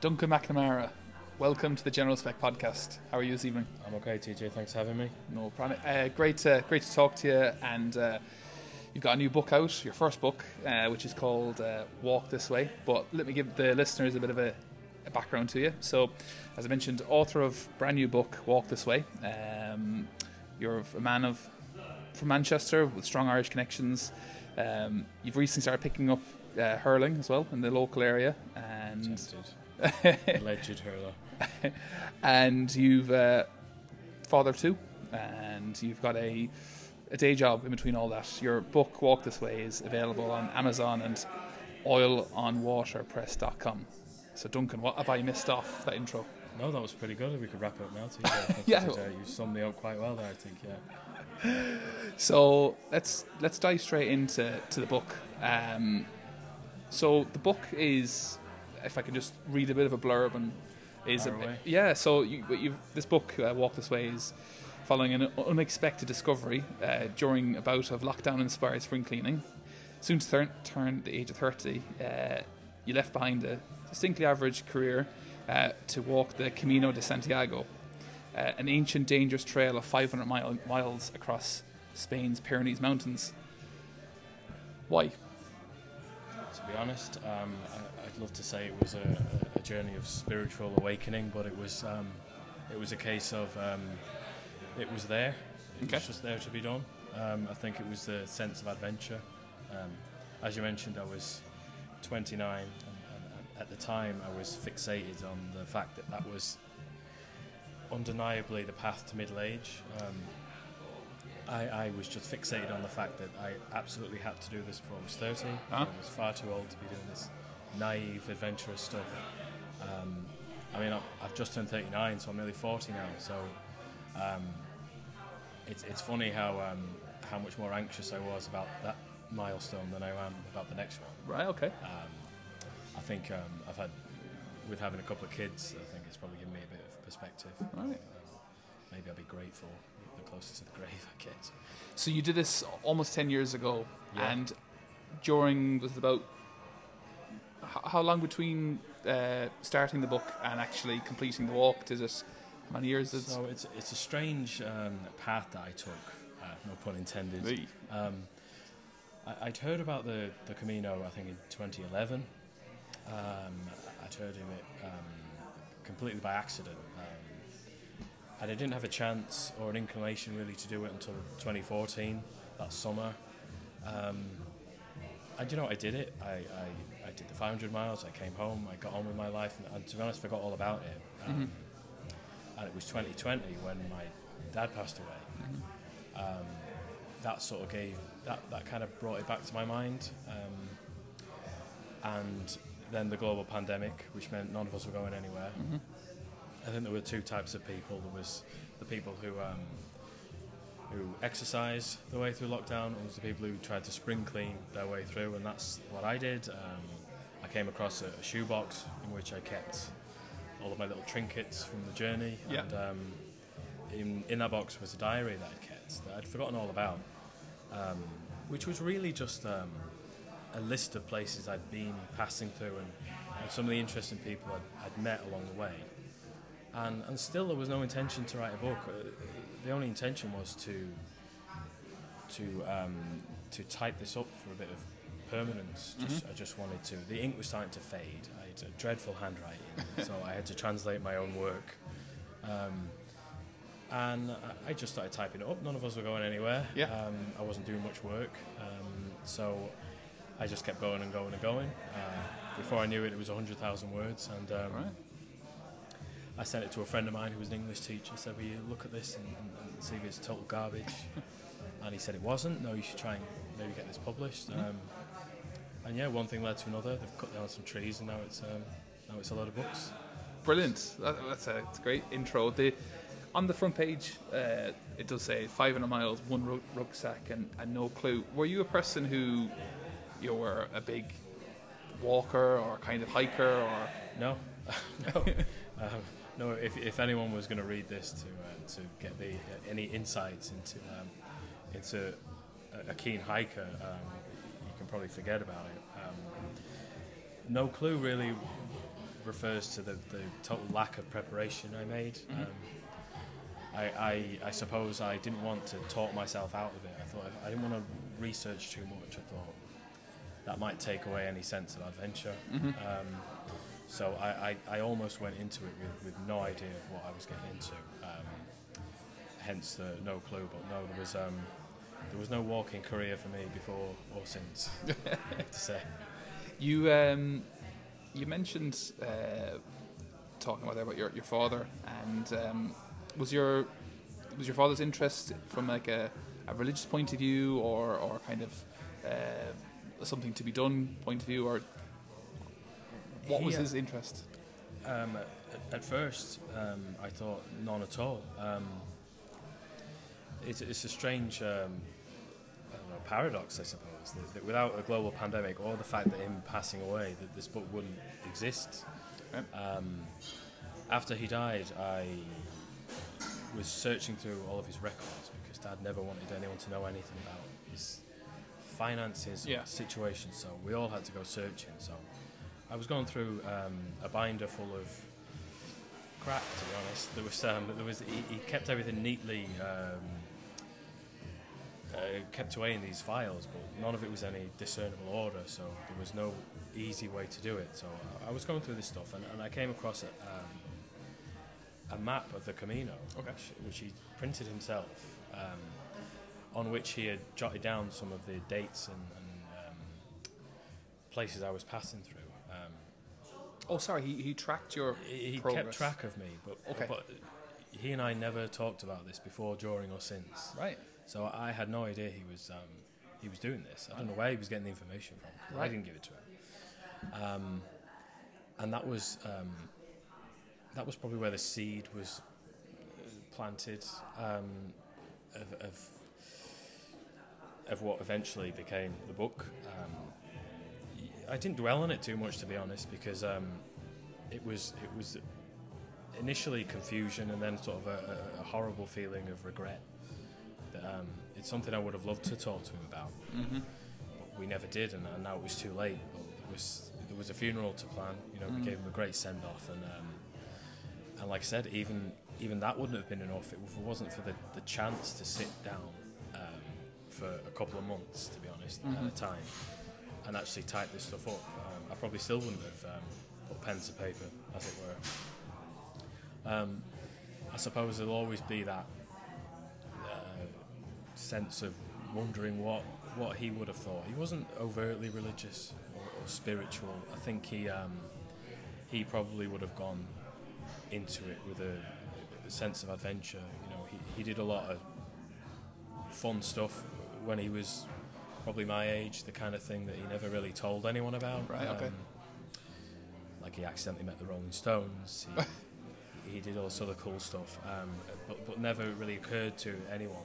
Duncan McNamara, welcome to the General Spec Podcast. How are you this evening? I'm okay, TJ. Thanks for having me. No problem. Uh, great, to, great to talk to you. And uh, you've got a new book out, your first book, uh, which is called uh, Walk This Way. But let me give the listeners a bit of a, a, background to you. So, as I mentioned, author of brand new book, Walk This Way. Um, you're a man of from Manchester with strong Irish connections. Um, you've recently started picking up uh, hurling as well in the local area, and. Alleged hurler. and you've uh, father two, and you've got a a day job in between all that. Your book Walk This Way is available on Amazon and oilonwaterpress.com. So Duncan, what have I missed off that intro? No, that was pretty good. We could wrap it up now, TJ. Yeah. Uh, you summed me up quite well there, I think. Yeah. So let's let's dive straight into to the book. Um, so the book is, if I can just read a bit of a blurb and is a, yeah. So you, this book uh, Walk This Way is following an unexpected discovery uh, during a bout of lockdown-inspired spring cleaning. Soon to turn, turn the age of thirty, uh, you left behind a distinctly average career uh, to walk the Camino de Santiago, uh, an ancient, dangerous trail of 500 mile, miles across Spain's Pyrenees Mountains. Why? To be honest, um, I, I'd love to say it was a, a journey of spiritual awakening, but it was um, it was a case of um, it was there. It Okay. was just there to be done. Um, I think it was the sense of adventure. Um, as you mentioned, I was 29, and, and, and at the time, I was fixated on the fact that that was undeniably the path to middle age. Um, I, I was just fixated on the fact that I absolutely had to do this before I was 30. Huh? I was far too old to be doing this naive, adventurous stuff. Um, I mean, I've, I've just turned 39, so I'm nearly 40 now. So um, it's, it's funny how um, how much more anxious I was about that milestone than I am about the next one. Right. Okay. Um, I think um, I've had, with having a couple of kids, I think it's probably given me a bit perspective. Right. Um, maybe I'll be grateful the closer to the grave I get. So you did this almost 10 years ago, Yeah. and during was it about how long between uh, starting the book and actually completing the walk? Did it? How many years? So it's it's a strange um, path that I took, uh, no pun intended. Really? Um, I, I'd heard about the, the Camino, I think, in 2011. Um, I'd heard of it um, completely by accident. And I didn't have a chance or an inclination really to do it until 2014, that summer. Um, and you know, I did it. I, I, I did the 500 miles, I came home, I got on with my life, and, and to be honest, forgot all about it. Um, And it was 2020 when my dad passed away um, that sort of gave that, that kind of brought it back to my mind. Um, and then the global pandemic, which meant none of us were going anywhere. I think there were two types of people. There was the people who um, who exercised their way through lockdown, and there was the people who tried to spring clean their way through, and that's what I did. Um, I came across a, a shoebox in which I kept all of my little trinkets from the journey, Yeah. and um, in, in that box was a diary that I'd kept that I'd forgotten all about, um, which was really just um, a list of places I'd been passing through and, and some of the interesting people I'd, I'd met along the way. And, and still, there was no intention to write a book. Uh, the only intention was to to um, to type this up for a bit of permanence. Just, I just wanted to. The ink was starting to fade. I had a dreadful handwriting, so I had to translate my own work. Um, and I- I just started typing it up. None of us were going anywhere. Yeah. Um, I wasn't doing much work, um, so I just kept going and going and going. Uh, before I knew it, it was 100,000 words, and um, Right. I sent it to a friend of mine who was an English teacher. I said, "Will you look at this and, and, and see if it's total garbage?" and he said it wasn't. No, you should try and maybe get this published. Um, and yeah, one thing led to another. They've cut down some trees, and now it's um, now it's a lot of books. Brilliant. That, that's a, it's a great intro. The on the front page, uh, it does say 500 miles, one ru- rucksack, and, and no clue. Were you a person who you were a big walker or kind of hiker or No, no, um, no. If, if anyone was going to read this to uh, to get the uh, any insights into um, into a, a keen hiker, um, you can probably forget about it. Um, no clue really refers to the, the total lack of preparation I made. Mhm. Um, I, I, I suppose I didn't want to talk myself out of it. I thought I didn't want to research too much. I thought that might take away any sense of adventure. Mhm. So I, I, I almost went into it with, with no idea of what I was getting into. Um, hence the no clue. But no, there was um, there was no walking career for me before or since. I have to say. You um, you mentioned uh, talking about about your, your father, and um, was your was your father's interest from like a, a religious point of view, or or kind of uh, something to be done point of view, or what was his interest? Um, at, at first, um, I thought none at all. Um, it's, it's a strange um, I don't know, paradox, I suppose, that, that without a global pandemic or the fact that him passing away, that this book wouldn't exist. Um, after he died, I was searching through all of his records because Dad never wanted anyone to know anything about his finances or Yeah. situation, so we all had to go searching. So I was going through um, a binder full of crap. To be honest, there was um, there was he, he kept everything neatly um, uh, kept away in these files, but none of it was any discernible order. So there was no easy way to do it. So I, I was going through this stuff, and, and I came across a, um, a map of the Camino, Okay. which, which he printed himself. Um, on which he had jotted down some of the dates and, and um, places I was passing through. Oh, sorry, he, he tracked your he he kept track of me, but, Okay. but he and I never talked about this before, during, or since. right. So I had no idea he was um, he was doing this. I don't know where he was getting the information from. 'cause I didn't give it to him. Um, and that was um, that was probably where the seed was uh, planted um, of, of of what eventually became the book. Um, I didn't dwell on it too much, to be honest, because um, it was it was initially confusion and then sort of a, a, a horrible feeling of regret. That, um, it's something I would have loved to talk to him about, Mm-hmm. but we never did, and, and now it was too late. But there was there was a funeral to plan. You know, Mm. we gave him a great send off, and um, and like I said, even even that wouldn't have been enough if it wasn't for the, the chance to sit down um, for a couple of months, to be honest, at Mhm. a time, and actually type this stuff up. Um, I probably still wouldn't have um, put pen to paper, as it were. Um, I suppose there'll always be that uh, sense of wondering what, what he would have thought. He wasn't overtly religious or, or spiritual. I think he um, he probably would have gone into it with a, a sense of adventure. You know, he, he did a lot of fun stuff when he was probably my age, the kind of thing that he never really told anyone about. Right, okay. like he accidentally met the Rolling Stones. He, he did all sort of cool stuff, um, but, but never really occurred to anyone,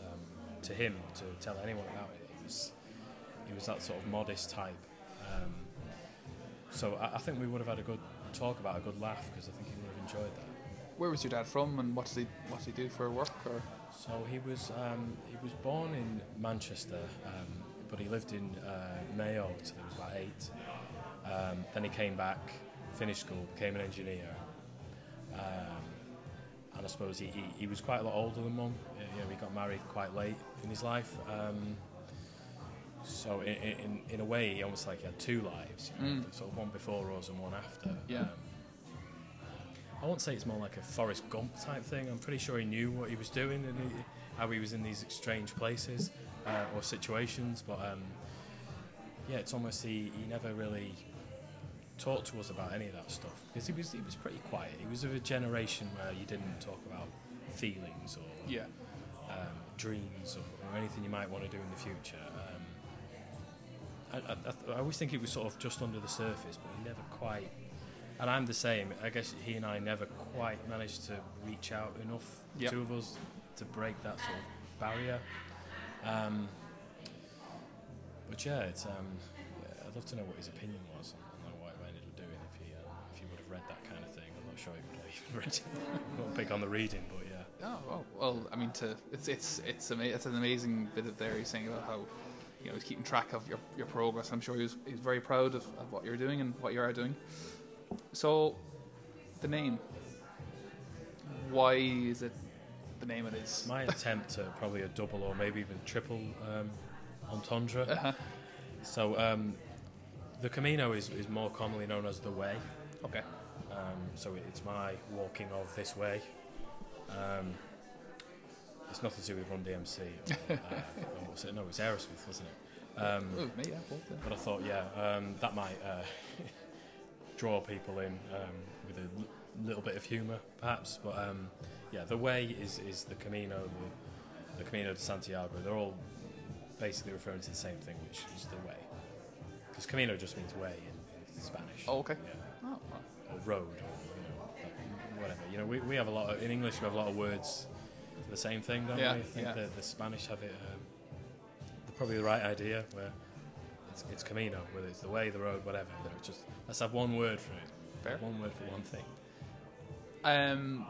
um, to him, to tell anyone about it. He was, he was that sort of modest type. Um, so I, I think we would have had a good talk about a good laugh because I think he would have enjoyed that. Where was your dad from, and what did he what did he do for work? Or So he was um, he was born in Manchester, um, but he lived in uh, Mayo till he was about eight. Um, then he came back, finished school, became an engineer, um, and I suppose he, he, he was quite a lot older than mum. You know, he got married quite late in his life. Um, so in, in in a way, he almost like he had two lives, you know, Mm. sort of one before us and one after. Yeah. I won't say it's more like a Forrest Gump type thing. I'm pretty sure he knew what he was doing and he, how he was in these strange places uh, or situations. But um, yeah, it's almost he, he never really talked to us about any of that stuff because he was he was pretty quiet. He was of a generation where you didn't talk about feelings or yeah, um, dreams or, or anything you might want to do in the future. Um, I, I, I, I always think it was sort of just under the surface, but he never quite. And I'm the same. I guess he and I never quite managed to reach out enough, Yep. two of us, to break that sort of barrier. Um, but yeah, it's, um, yeah, I'd love to know what his opinion was and, and what he ended up doing if he, uh, if he would have read that kind of thing. I'm not sure you read. not big on the reading, but yeah. Oh, well, well, I mean, to it's it's it's ama- it's an amazing bit of there. He's saying about how you know he's keeping track of your, your progress. I'm sure he's he's very proud of, of what you're doing and what you are doing. So, the name. Why is it the name it is? My attempt at probably a double or maybe even triple um, entendre. Uh-huh. So um, the Camino is, is more commonly known as the Way. Okay. Um, so it's my walking of this way. Um, it's nothing to do with Run DMC. Or, uh, or it? No, it's Aerosmith, wasn't it? Um, Oh, me, yeah, both, yeah. but I thought, yeah, um, that might uh, draw people in um, with a l- little bit of humour, perhaps. But um, yeah, the way is, is the Camino, the, the Camino de Santiago. They're all basically referring to the same thing, which is the way. Because Camino just means way in, in Spanish. Oh, okay. Yeah. Oh, well. Or road, or you know, like, whatever. You know, we, we have a lot of, in English we have a lot of words for the same thing, don't Yeah, we? I think yeah. the, the Spanish have it. Um, probably the right idea where it's, it's Camino, whether it's the way, the road, whatever. You know, just let's have one word for it. Fair. One word for one thing. Um,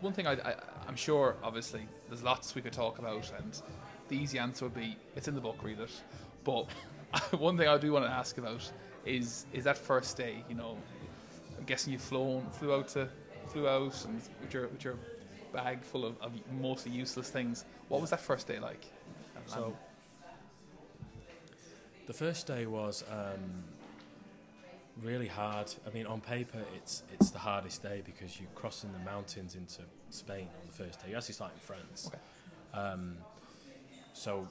one thing I, I, I'm sure, obviously, there's lots we could talk about, and the easy answer would be it's in the book, read it. But one thing I do want to ask about is is that first day. You know, I'm guessing you flown, flew out to, flew out, and with your with your bag full of, of mostly useless things. What was that first day like? So the first day was um, really hard. I mean, on paper, it's it's the hardest day because you're crossing the mountains into Spain on the first day. You actually start in France. Okay. Um, so,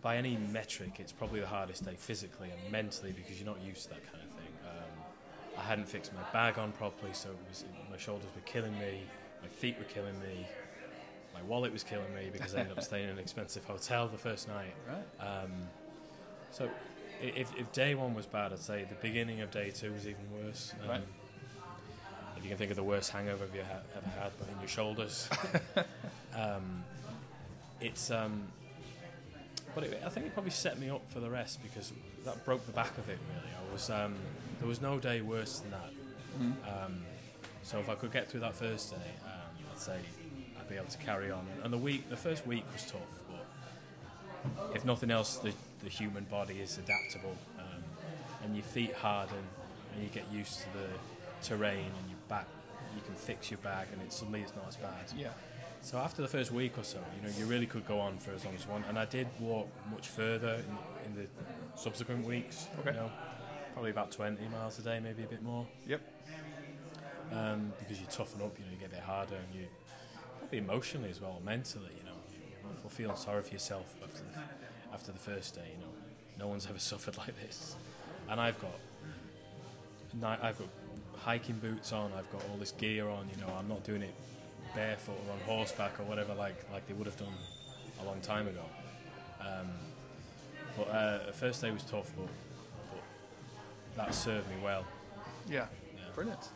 by any metric, it's probably the hardest day physically and mentally because you're not used to that kind of thing. Um, I hadn't fixed my bag on properly, so it was, my shoulders were killing me, my feet were killing me, my wallet was killing me because I ended up staying in an expensive hotel the first night. right. Um, so, if, if day one was bad, I'd say the beginning of day two was even worse. Um, Right. If you can think of the worst hangover you ha- ever had, behind your shoulders. um, it's um, but it, I think it probably set me up for the rest because that broke the back of it. Really, I was um, there was no day worse than that. Mhm. Um, so if I could get through that first day, um, I'd say I'd be able to carry on. And the week, the first week was tough, if nothing else, the, the human body is adaptable, um, and your feet harden, and you get used to the terrain, and your back, you can fix your bag, and it, suddenly it's not as bad. Yeah. So after the first week or so, you know, you really could go on for as long as you want. And I did walk much further in, in the subsequent weeks. Okay. You know, probably about 20 miles a day, maybe a bit more. Yep. Um, because you toughen up, you know, you get a bit harder, and you probably emotionally as well, mentally. You're feeling sorry for yourself after the, after the first day. You know, no one's ever suffered like this, and I've got I've got hiking boots on. I've got all this gear on. You know, I'm not doing it barefoot or on horseback or whatever like like they would have done a long time ago. Um, but uh, the first day was tough, but, but that served me well. Yeah. Yeah. Brilliant.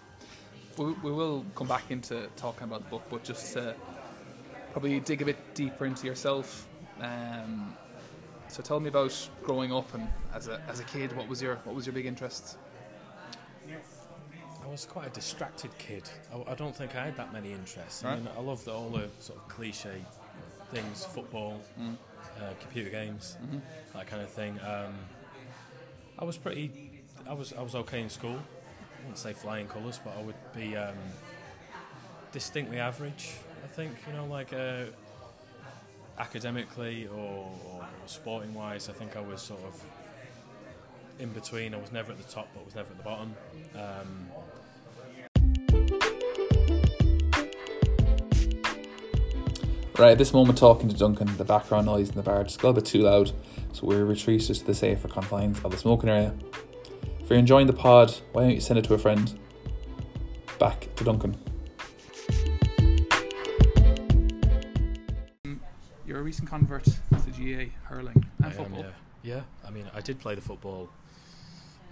We, we will come back into talking about the book, but just to probably dig a bit deeper into yourself. Um, so tell me about growing up and as a as a kid. What was your what was your big interest? I was quite a distracted kid. I, I don't think I had that many interests. I Right. mean, I loved the, all the sort of cliche things, football, Mm. uh, computer games, Mhm. that kind of thing. Um, I was pretty. I was I was okay in school. I wouldn't say flying colours, but I would be um, distinctly average. I think you know, like uh, academically or, or sporting wise. I think I was sort of in between. I was never at the top, but was never at the bottom. Um, Right at this moment, talking to Duncan, the background noise in the bar just got a bit too loud, so we're retreated to the safer confines of the smoking area. If you're enjoying the pod, why don't you send it to a friend? Back to Duncan. Recent convert to GAA hurling and I am, football. yeah. yeah, I mean, I did play the football.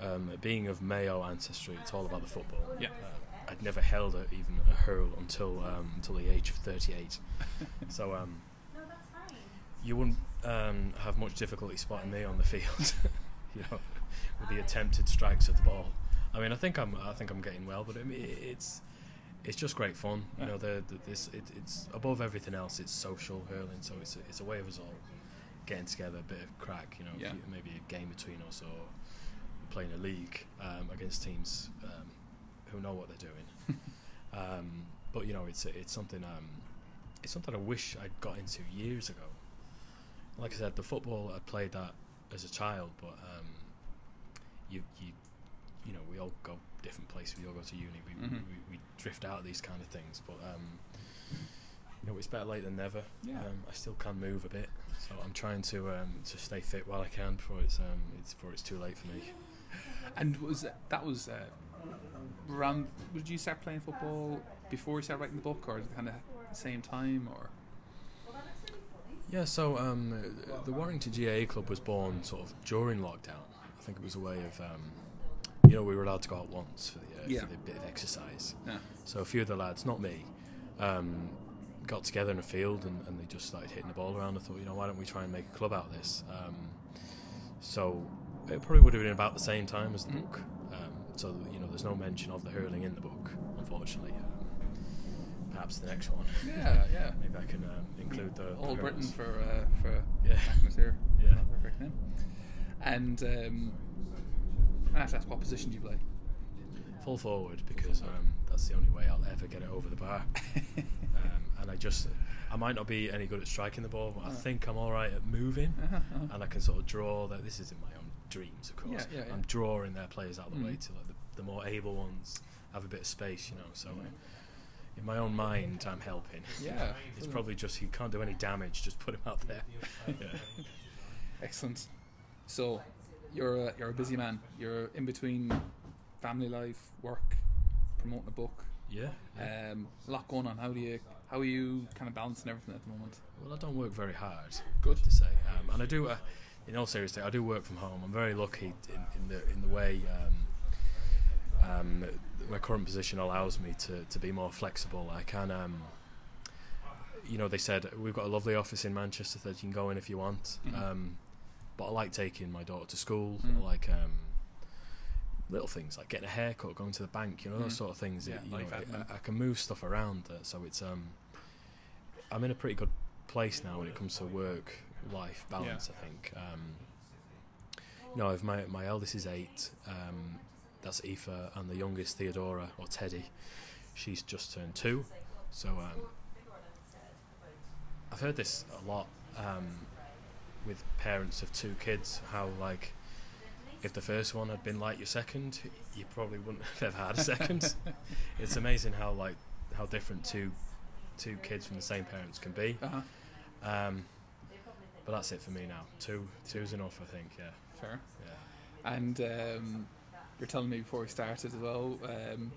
Um, being of Mayo ancestry, it's all about the football. Yeah. Uh, I'd never held a, even a hurl until um, until the age of 38. so um, you wouldn't um, have much difficulty spotting me on the field, you know, with the attempted strikes of the ball. I mean, I think I'm I think I'm getting well, but I mean, it's it's just great fun. You Yeah. know, the, the, this it, it's above everything else. It's social hurling, so it's a, it's a way of us all getting together, a bit of crack. You know, Yeah. maybe a game between us or playing a league um, against teams um, who know what they're doing. um, but you know, it's it's something um, it's something I wish I'd got into years ago. Like I said, the football I played that as a child, but um, you you you know we all go different place. We all go to uni. We, Mhm. we, we drift out of these kind of things, but um, you know it's better late than never. Yeah. Um, I still can move a bit, so I'm trying to um, to stay fit while I can before it's um, it's before it's too late for me. And was that, that was uh, around? Did you start playing football before you started writing the book, or kind of the same time, or? Yeah, so um, the Warrington GAA club was born sort of during lockdown. I think it was a way of, um, you know, we were allowed to go out once for the, uh, Yeah. for the bit of exercise. Yeah. So a few of the lads, not me, um, got together in a field and, and they just started hitting the ball around. I thought, you know, why don't we try and make a club out of this? Um, so it probably would have been about the same time as the Mhm. book. Um, so you know, there's no mention of the hurling in the book, unfortunately. Um, perhaps the next one. Yeah, yeah. Maybe I can um, include the All Britain for uh, for Yeah. Magnus here. Yeah. Perfect name. And um, I have to ask, what position do you play? full forward because um, that's the only way I'll ever get it over the bar. um, and I just, I might not be any good at striking the ball, but I Uh. think I'm all right at moving, Uh-huh, uh-huh. and I can sort of draw. That this is in my own dreams, of course. Yeah, yeah, yeah. I'm drawing their players out of the way Mhm. to like the, the more able ones have a bit of space, you know. So uh, in my own mind, I'm helping. Yeah, it's probably just you can't do any damage. Just put him out there. yeah. Excellent. So, you're a, you're a busy man. You're in between family life, work, promoting a book. Yeah. yeah. Um, a lot going on. How do you how are you kind of balancing everything at the moment? Well, I don't work very hard. Good. to say, um, and I do. Uh, in all seriousness, I do work from home. I'm very lucky in, in the in the way um, um, my current position allows me to, to be more flexible. I can, um, you know, they said we've got a lovely office in Manchester that you can go in if you want. Mhm. But I like taking my daughter to school. Mm. I like um, little things like getting a haircut, going to the bank. You know, those Mm. sort of things. Yeah, you know, admin. I, I can move stuff around. Uh, so it's um, I'm in a pretty good place now when it comes to work life balance. I think. Um, you know, if my my eldest is eight, um, that's Aoife, and the youngest Theodora or Teddy, she's just turned two. So um, I've heard this a lot um, with parents of two kids. How like if the first one had been like your second, you probably wouldn't have ever had a second. it's amazing how like how different two two kids from the same parents can be. Uh-huh. Um, but that's it for me now. Two two's enough, I think. Yeah, Fair. yeah. And um, you're telling me before we started as well. Um,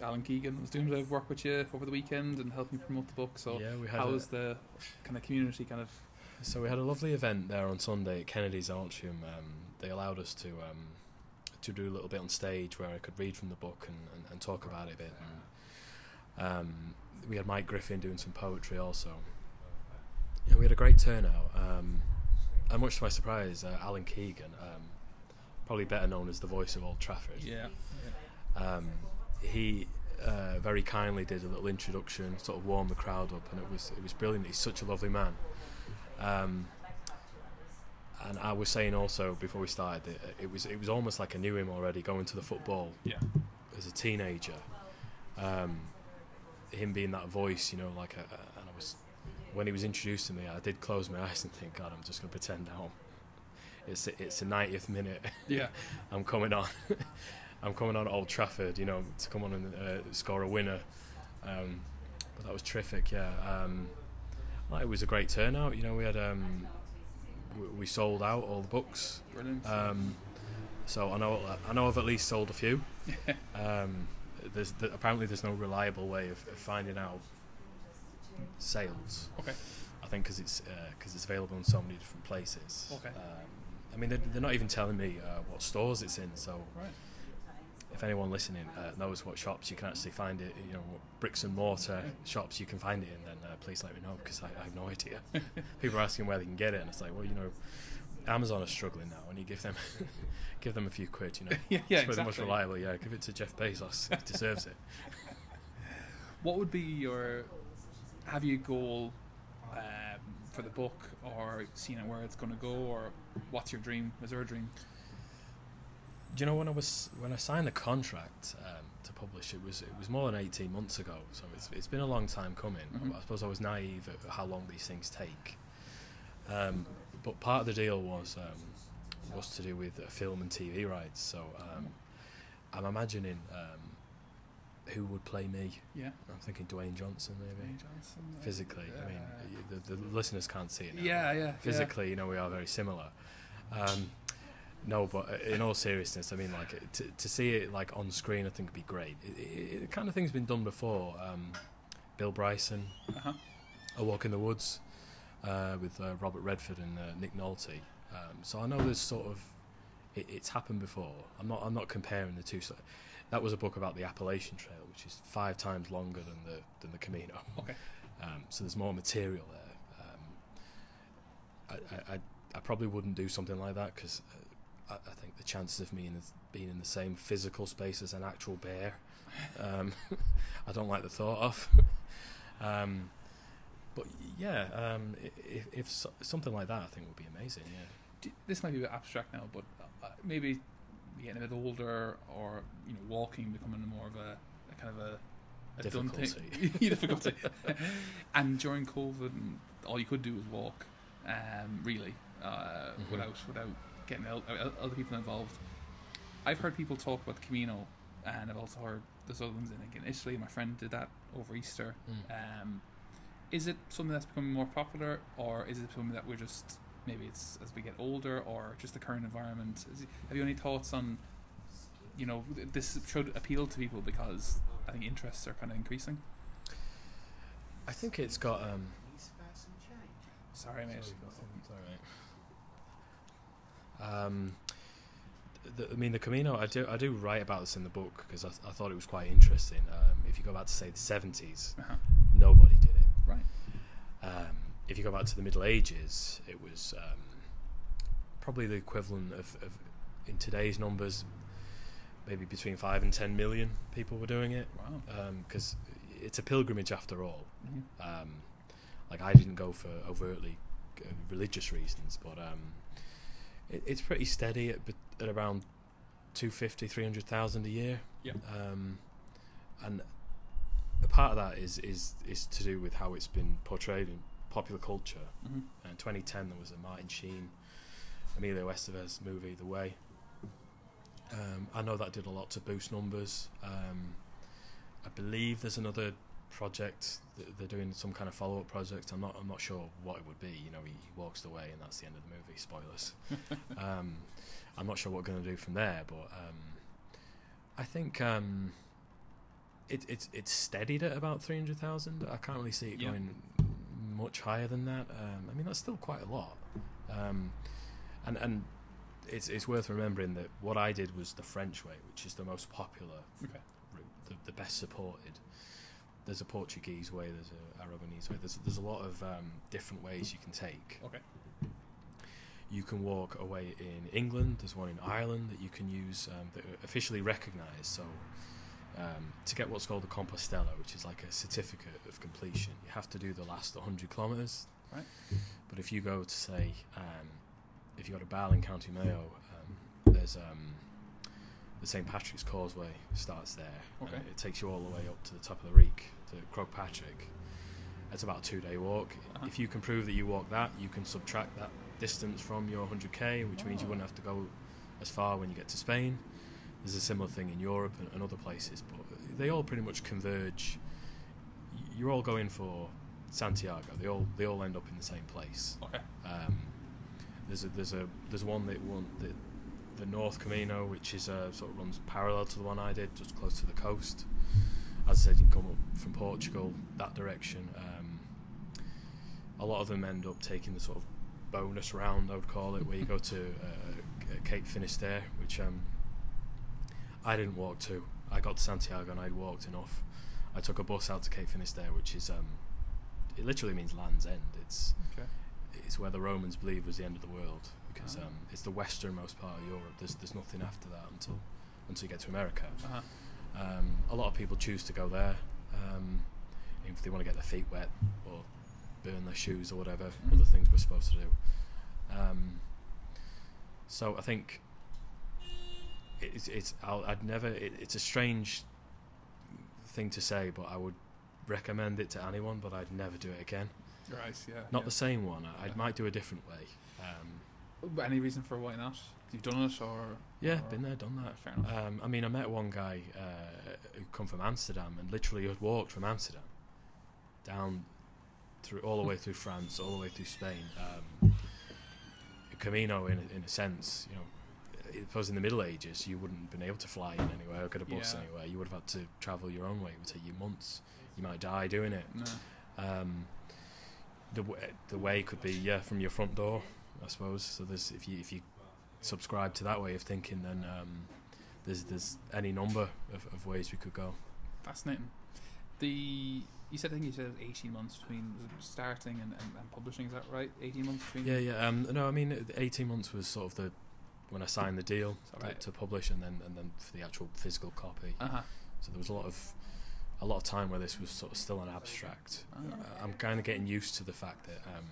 Alan Keegan was doing a bit of work with you over the weekend and helping promote the book. So, yeah, we had how was the kind of community kind of? So we had a lovely event there on Sunday at Kennedy's Atrium. Um, they allowed us to um, to do a little bit on stage where I could read from the book and, and, and talk about it a bit. And, um, we had Mike Griffin doing some poetry also. Yeah, we had a great turnout. Um, and much to my surprise, uh, Alan Keegan, um, probably better known as the voice of Old Trafford. Yeah. Um, he uh, very kindly did a little introduction, sort of warmed the crowd up, and it was it was brilliant. He's such a lovely man. Um, and I was saying also before we started that it was it was almost like I knew him already going to the football Yeah. as a teenager. Um, him being that voice, you know, like a, a- and I was when he was introduced to me, I did close my eyes and think, God, I'm just going to pretend now. It's it's the 90th minute. Yeah. I'm coming on. I'm coming on at Old Trafford, you know, to come on and uh, score a winner. Um, but that was terrific, yeah. Um, it was a great turnout. You know, we had um, we, we sold out all the books. Brilliant. Um, so I know I know I've at least sold a few. um, there's th- apparently there's no reliable way of, of finding out sales. okay. I think because it's because it's available in so many different places. Okay. Um, I mean, they're, they're not even telling me uh, what stores it's in. So Right. If anyone listening uh, knows what shops you can actually find it, you know, what bricks and mortar shops you can find it in, then uh, please let me know because I, I have no idea. People are asking where they can get it, and it's like, well, you know, Amazon is struggling now, and you give them give them a few quid, you know. Yeah, yeah, it's pretty much reliable. Yeah, give it to Jeff Bezos. he deserves it. What would be your? Have you a goal um, for the book, or seeing where it's going to go, or what's your dream? Is there a dream? You know when I was when I signed the contract um, to publish it was it was more than eighteen months ago, so it's it's been a long time coming. Mhm. I suppose I was naive at how long these things take. Um, but part of the deal was um, was to do with uh, film and TV rights. So um, I'm imagining um, who would play me. Yeah. I'm thinking Dwayne Johnson maybe. Dwayne Johnson, Physically, I mean, the, the listeners can't see it now. Yeah, yeah. physically, you know, we are very similar. Um, no, but uh, in all seriousness, I mean, like uh, to, to see it like on screen, I think would be great. It, it, it kind of thing's been done before. Um, Bill Bryson, Uh-huh. A Walk in the Woods, uh, with uh, Robert Redford and uh, Nick Nolte. Um, so I know there's sort of it, it's happened before. I'm not I'm not comparing the two. So that was a book about the Appalachian Trail, which is five times longer than the than the Camino. Okay. Um, so there's more material there. Um, I, I, I, I probably wouldn't do something like that because uh, I, I think the chances of me in the, being in the same physical space as an actual bear, um, I don't like the thought of. um, but yeah, um, if, if so, something like that, I think would be amazing. Yeah. This might be a bit abstract now, but uh, maybe getting a bit older, or you know, walking becoming more of a, a kind of a, a. Difficulty. difficulty. and during COVID, all you could do was walk, um, really, uh, Mhm. without without getting el- other people involved. I've heard people talk about the Camino, and I've also heard there's other ones in, like, in Italy. My friend did that over Easter. Mm. Um, is it something that's becoming more popular, or is it something that we're just maybe it's as we get older, or just the current environment? Is, have you any thoughts on, you know, this should appeal to people because I think interests are kind of increasing. I think it's got. Um, Sorry, mate. It's all right. Um, the, I mean, the Camino. I do. I do write about this in the book because I, I thought it was quite interesting. Um, if you go back to say the seventies, Uh-huh. nobody did it. Right. Um, if you go back to the Middle Ages, it was um, probably the equivalent of, of, in today's numbers, maybe between five and ten million people were doing it. Wow. Because it's a pilgrimage after all. Mhm. Um, like I didn't go for overtly uh, religious reasons, but um, it, it's pretty steady at, at around 250, 300,000 a year. Yeah. Um, and a part of that is, is is to do with how it's been portrayed in popular culture. Mhm. In 2010, there was a Martin Sheen, Emilio Estevez movie, The Way. Um, I know that did a lot to boost numbers. Um, I believe there's another project. They're doing some kind of follow-up project. I'm not. I'm not sure what it would be. You know, he, he walks away, and that's the end of the movie. Spoilers. um, I'm not sure what we're going to do from there, but um, I think um, it, it's it's steadied at about 300,000. I can't really see it Yeah. going much higher than that. Um, I mean, that's still quite a lot. Um, and and it's it's worth remembering that what I did was the French way, which is the most popular Okay. route, the, the best supported. There's a Portuguese way, there's a Aragonese way. There's there's a lot of um, different ways you can take. Okay. You can walk away in England. There's one in Ireland that you can use um, that are officially recognised. So um, to get what's called a Compostela, which is like a certificate of completion, you have to do the last 100 kilometres. Right. But if you go to say, um, if you go to Barling, County Mayo, um, there's um, the St Patrick's Causeway starts there. Okay. it takes you all the way up to the top of the Reek, to Croagh Patrick. It's about a two-day walk. Uh-huh. If you can prove that you walk that, you can subtract that distance from your 100k, which means you Oh. wouldn't have to go as far when you get to Spain. There's a similar thing in Europe and, and other places, but they all pretty much converge. You're all going for Santiago. They all they all end up in the same place. Okay. Um, there's a there's a there's one that one the the North Camino, which is uh, sort of runs parallel to the one I did, just close to the coast. As I said, you can come up from Portugal that direction. Um, a lot of them end up taking the sort of bonus round, I would call it, where you go to uh, Cape Finisterre, which um, I didn't walk to. I got to Santiago and I'd walked enough. I took a bus out to Cape Finisterre, which is um, it literally means Land's End. It's Okay. it's where the Romans believed was the end of the world because Ah. um, it's the westernmost part of Europe. There's there's nothing after that until until you get to America. Uh-huh. Um, a lot of people choose to go there. Um, if they want to get their feet wet or burn their shoes or whatever Mhm. other things we're supposed to do. Um, so I think it's it's I'll, I'd never it, it's a strange thing to say, but I would recommend it to anyone, but I'd never do it again. Right. Yeah. Not yeah. the same one. I, I might do a different way. Any reason for why not? You've done it, or yeah, or- been there, done that. Fair enough. Um, I mean, I met one guy uh, who come from Amsterdam and literally had walked from Amsterdam down through all the way through France, all the way through Spain. Um, Camino, in a, in a sense, you know, if I was in the Middle Ages, you wouldn't have been able to fly in anywhere or get a bus Yeah. anywhere. You would have had to travel your own way. It would take you months. You might die doing it. no. Um, the w- the way could be yeah from your front door, I suppose. So there's if you if you subscribe to that way of thinking, then um, there's there's any number of, of ways we could go. Fascinating. The you said I think you said eighteen months between starting and, and, and publishing. Is that right? Eighteen months between. Yeah, yeah. Um, no, I mean, 18 months was sort of the when I signed the deal that to, to publish, and then and then for the actual physical copy. Uh huh. So there was a lot of a lot of time where this was sort of still an abstract. Ah. Uh, I'm kind of getting used to the fact that um,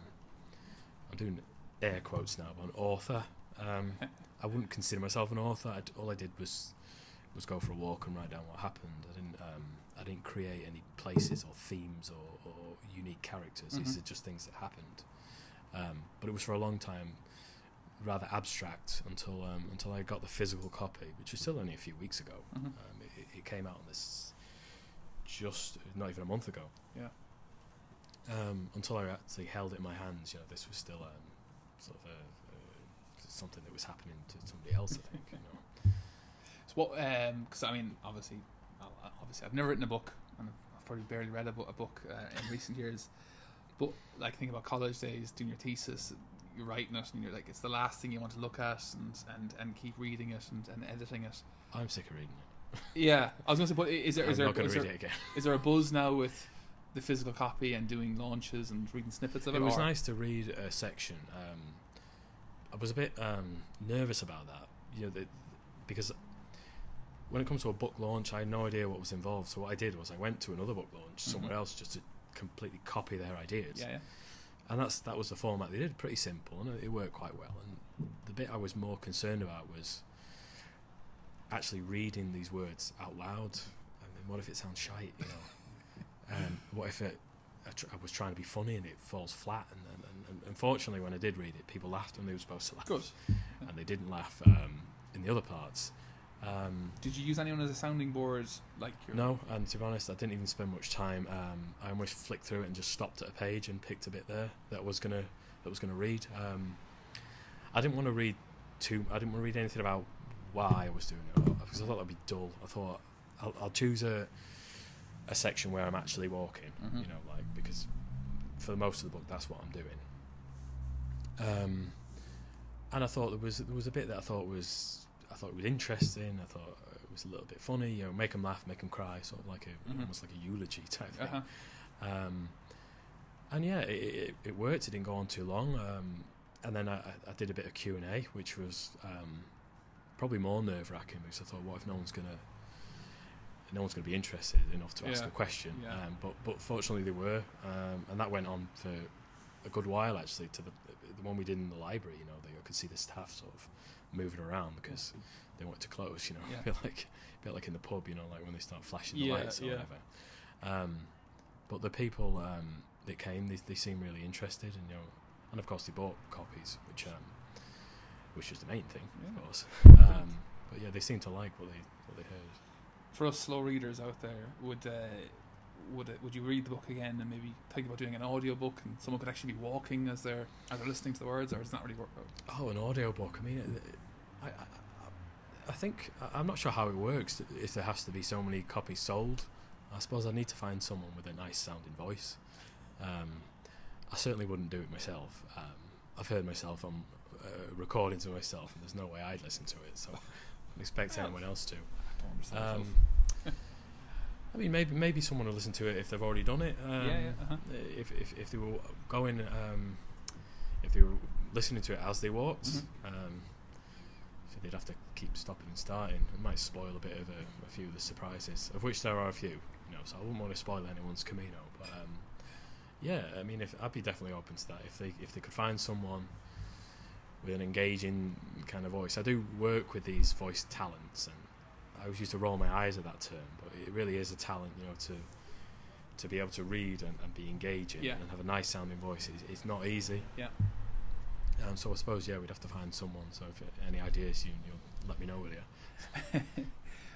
I'm doing air quotes now, but an author. Um, I wouldn't consider myself an author. I d all I did was was go for a walk and write down what happened. I didn't um, I didn't create any places or themes or, or unique characters. These Mhm. are just things that happened. Um, but it was for a long time rather abstract until um, until I got the physical copy, which was still only a few weeks ago. Mhm. Um, it, it came out on this just not even a month ago. Yeah. Um, until I actually held it in my hands, you know, this was still um, sort of a, a, something that was happening to somebody else. I think. You know. So what? Um, because I mean, obviously, obviously, I've never written a book, and I've probably barely read a, bo- a book uh, in recent years. But like, think about college days, doing your thesis, you're writing it, and you're like, it's the last thing you want to look at, and and, and keep reading it and, and editing it. I'm sick of reading it. Yeah, I was going to say, but is there I'm is there, not is there, is there a buzz now with the physical copy and doing launches and reading snippets of it? It was or- nice to read a section. Um, I was a bit um, nervous about that, you know, the, because when it comes to a book launch, I had no idea what was involved. So what I did was I went to another book launch somewhere Mhm. else just to completely copy their ideas. Yeah, yeah. and that's that was the format they did pretty simple and it worked quite well and the bit i was more concerned about was actually reading these words out loud and then what if it sounds shite you know um, what if it I, tr- I was trying to be funny and it falls flat and, and, and, and unfortunately when i did read it people laughed when they were supposed to laugh Good. and they didn't laugh um, in the other parts um, Did you use anyone as a sounding board? Like your no, and to be honest, I didn't even spend much time. Um, I almost flicked through it and just stopped at a page and picked a bit there that was gonna that was gonna read. Um, I didn't want to read too. I didn't want to read anything about why I was doing it because I thought that'd be dull. I thought I'll, I'll choose a a section where I'm actually walking. Mhm. You know, like because for most of the book, that's what I'm doing. Um, and I thought there was there was a bit that I thought was I thought it was interesting. I thought it was a little bit funny. You know, make them laugh, make them cry, sort of like a Mhm. almost like a eulogy type thing. Uh-huh. Um, and yeah, it, it, it worked. It didn't go on too long. Um, and then I, I did a bit of Q and A, which was um, probably more nerve wracking because I thought, what if no one's gonna no one's gonna be interested enough to ask Yeah. a question? Yeah. Um, but but fortunately they were, um, and that went on for a good while actually. To the the one we did in the library, you know, they, I could see the staff sort of moving around because they wanted to close. You know, Yeah. a bit like a bit like in the pub, you know, like when they start flashing the Yeah, lights or whatever. Um, but the people um, that came, they, they seemed really interested, and you know, and of course they bought copies, which um, which is the main thing, of course. Um, but yeah, they seemed to like what they what they heard. For us slow readers out there, would uh, would it, would you read the book again and maybe think about doing an audio book and someone could actually be walking as they're as they're listening to the words, or does that really work out? Oh, an audio book. I mean, I, I, I think I'm not sure how it works. If there has to be so many copies sold, I suppose I need to find someone with a nice sounding voice. Um, I certainly wouldn't do it myself. Um, I've heard myself on uh, recordings of myself, and there's no way I'd listen to it. So I expect anyone else to. Um. I mean, maybe maybe someone will listen to it if they've already done it. Um, yeah, yeah, uh-huh. If, if if they were going, um, if they were listening to it as they walked, Mhm. um, so they'd have to keep stopping and starting. It might spoil a bit of a, a few of the surprises, of which there are a few. you know, so I wouldn't want to spoil anyone's Camino. But um, yeah, I mean, if I'd be definitely open to that if they if they could find someone with an engaging kind of voice. I do work with these voice talents, and I always used to roll my eyes at that term, but it really is a talent, you know, to to be able to read and, and be engaging Yeah. and have a nice sounding voice. It's, it's not easy. Yeah. Um, so I suppose yeah, we'd have to find someone. So if any ideas, you you'll let me know, will you?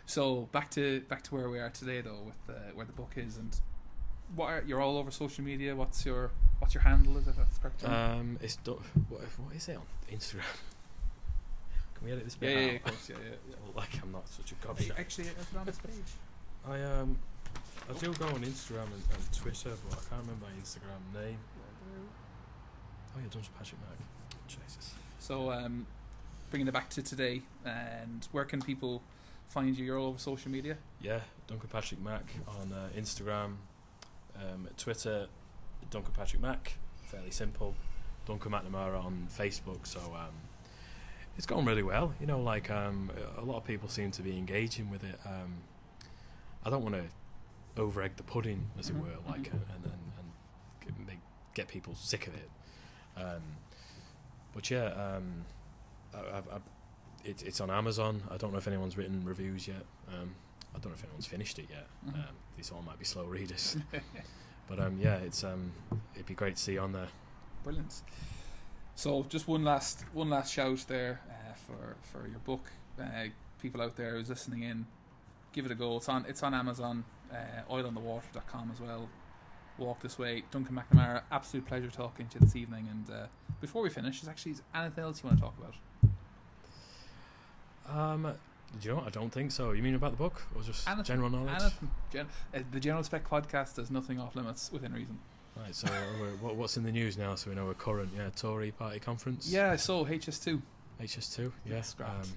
So back to back to where we are today, though, with uh, where the book is, and what are, you're all over social media. What's your what's your handle? Is it that's correct? Um, it's do- what, what is it on Instagram? Can we edit this yeah, bit yeah, yeah, out? of course, yeah, yeah. yeah. Look like I'm not such a Hey, gobshite. Actually, is it on this page? I um, I do go on Instagram and, and Twitter, but I can't remember my Instagram name. Oh yeah, Duncan Patrick Mac. Jesus. So, um, bringing it back to today, and where can people find you? You're all over social media. Yeah, Duncan Patrick Mac on uh, Instagram, um, Twitter, Duncan Patrick Mac. Fairly simple. Duncan McNamara on Facebook. So um, it's gone really well. You know, like um, a lot of people seem to be engaging with it. Um, I don't want to over egg the pudding, as it were, like mhm. and, and, and, get- make, get people sick of it. Um, but yeah, um, I, I've, I've, it, it's on Amazon. I don't know if anyone's written reviews yet. Um, I don't know if anyone's finished it yet. Mhm. Um, these all might be slow readers, but um, yeah, it's um, it'd be great to see you on there. Brilliant. So, just one last one last shout there uh, for for your book. Uh, people out there who's listening in, give it a go. It's on it's on Amazon, uh, oilonthewater.com as well. Walk this way, Duncan McNamara. Absolute pleasure talking to you this evening. And uh, before we finish, is actually is anything else you want to talk about? Um, do you know what? I don't think so. You mean about the book or just Anything- general knowledge? Anything. Gen- uh, the General Spec podcast does nothing off limits within reason. Right. So what, what's in the news now? So we know we're current. Yeah, Tory party conference. Yeah, so HS2. HS2. Yeah. It's scrapped. Um,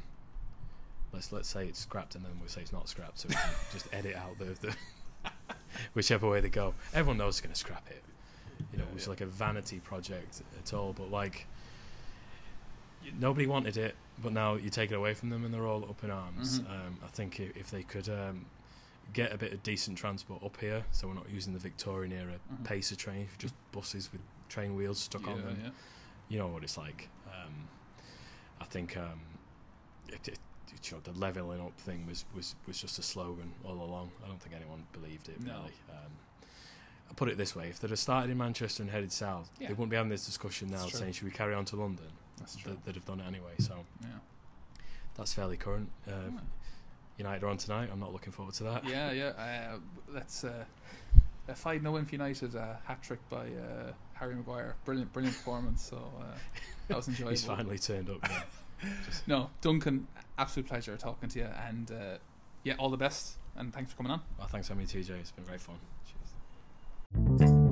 let's let's say it's scrapped, and then we'll say it's not scrapped, so we can just edit out the, the whichever way they go. Everyone knows they're going to scrap it. You know, Yeah, it was yeah. like a vanity project at all, but like nobody wanted it, but now you take it away from them, and they're all up in arms. Mhm. Um, I think i- if they could um, get a bit of decent transport up here, so we're not using the Victorian era Mhm. pacer train, just buses with train wheels stuck on them yeah. you know what it's like. Um, I think um, it, it, it- you know, the leveling up thing was, was, was just a slogan all along. I don't think anyone believed it No. really. Um, I put it this way: if they'd have started in Manchester and headed south, Yeah. they wouldn't be having this discussion now, saying should we carry on to London. That's true. They, would have done it anyway. So Yeah. that's fairly current. Uh, Yeah. United are on tonight. I'm not looking forward to that. yeah, yeah. Uh, that's uh, a five no win for United. A hat trick by uh, Harry Maguire. Brilliant, brilliant performance. So uh, that was enjoyable. He's finally turned up. No, Duncan, absolute pleasure talking to you, and uh, yeah, all the best, and thanks for coming on. well, thanks, Emily TJ. It's been great fun. Cheers.